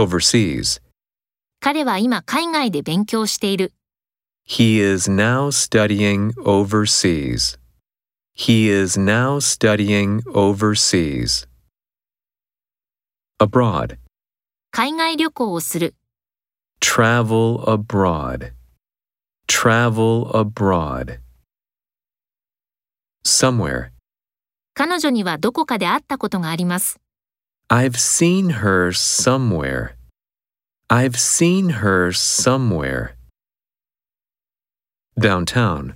overseas. 彼は今海外で勉強している。He is now studying overseas. He is now studying overseas. Abroad. 海外旅行をする。Travel abroad. Travel abroad. Somewhere. 彼女にはどこかで会ったことがあります。I've seen her somewhere. I've seen her somewhere. Downtown.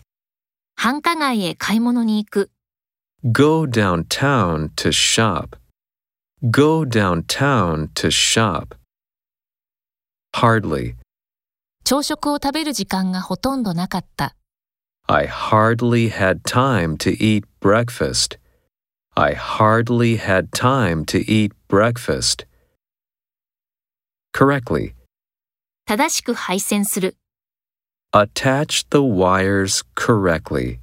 繁華街へ買い物に行く。 Go downtown to shop. Go downtown to shop. Hardly. 朝食を食べる時間がほとんどなかった。 I hardly had time to eat breakfast. I hardly had time to eat breakfast. Correctly. 正しく配線する。 Attach the wires correctly.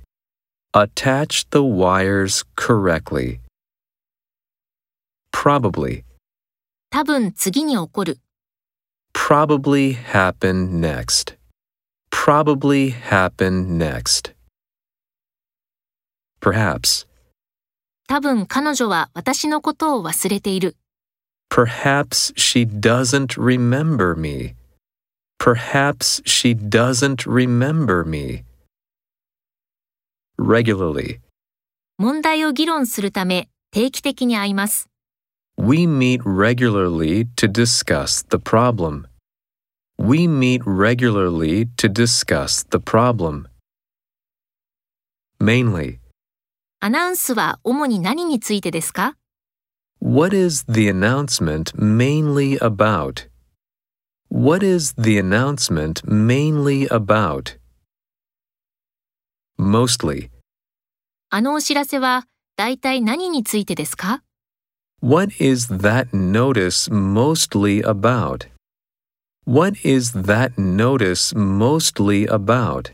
Attach the wires correctly. Probably. 多分次に起こる。 Probably happen next. Probably happen next. Perhaps. 多分彼女は私のことを忘れている。 Perhaps she doesn't remember me. Perhaps she doesn't remember me. Regularly. 問題を議論するため定期的に会います。 We meet regularly to discuss the problem. We meet regularly to discuss the problem. Mainly. アナウンスは主に何についてですか What is the announcement mainly about? What is the announcement mainly about? Mostly. あのお知らせは大体何についてですか What is that notice mostly about? What is that notice mostly about?